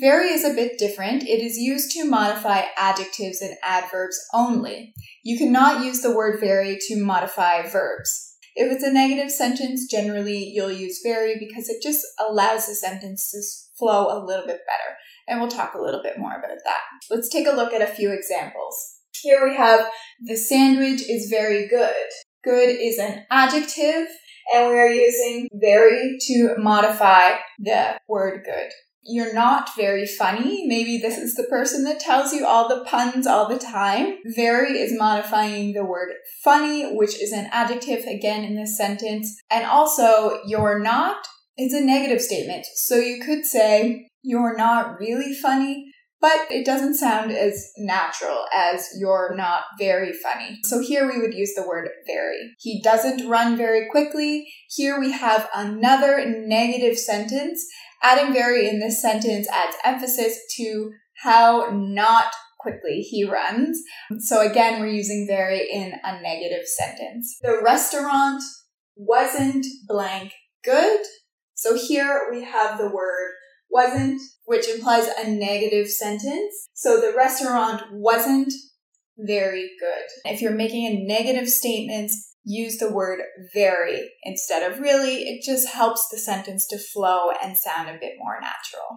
Very is a bit different. It is used to modify adjectives and adverbs only. You cannot use the word very to modify verbs. If it's a negative sentence, generally you'll use very because it just allows the sentence to flow a little bit better. And we'll talk a little bit more about that. Let's take a look at a few examples. Here we have the sandwich is very good. Good is an adjective, and we are using very to modify the word good you're not very funny. Maybe this is the person that tells you all the puns all the time. Very is modifying the word funny, which is an adjective again in this sentence. And also, you're not is a negative statement. So you could say, you're not really funny, but it doesn't sound as natural as you're not very funny. So here we would use the word very. He doesn't run very quickly. Here we have another negative sentence Adding very in this sentence adds emphasis to how not quickly he runs. So again, we're using very in a negative sentence. The restaurant wasn't blank good. So here we have the word wasn't, which implies a negative sentence. So the restaurant wasn't very good. If you're making a negative statement, use the word very instead of really. It just helps the sentence to flow and sound a bit more natural.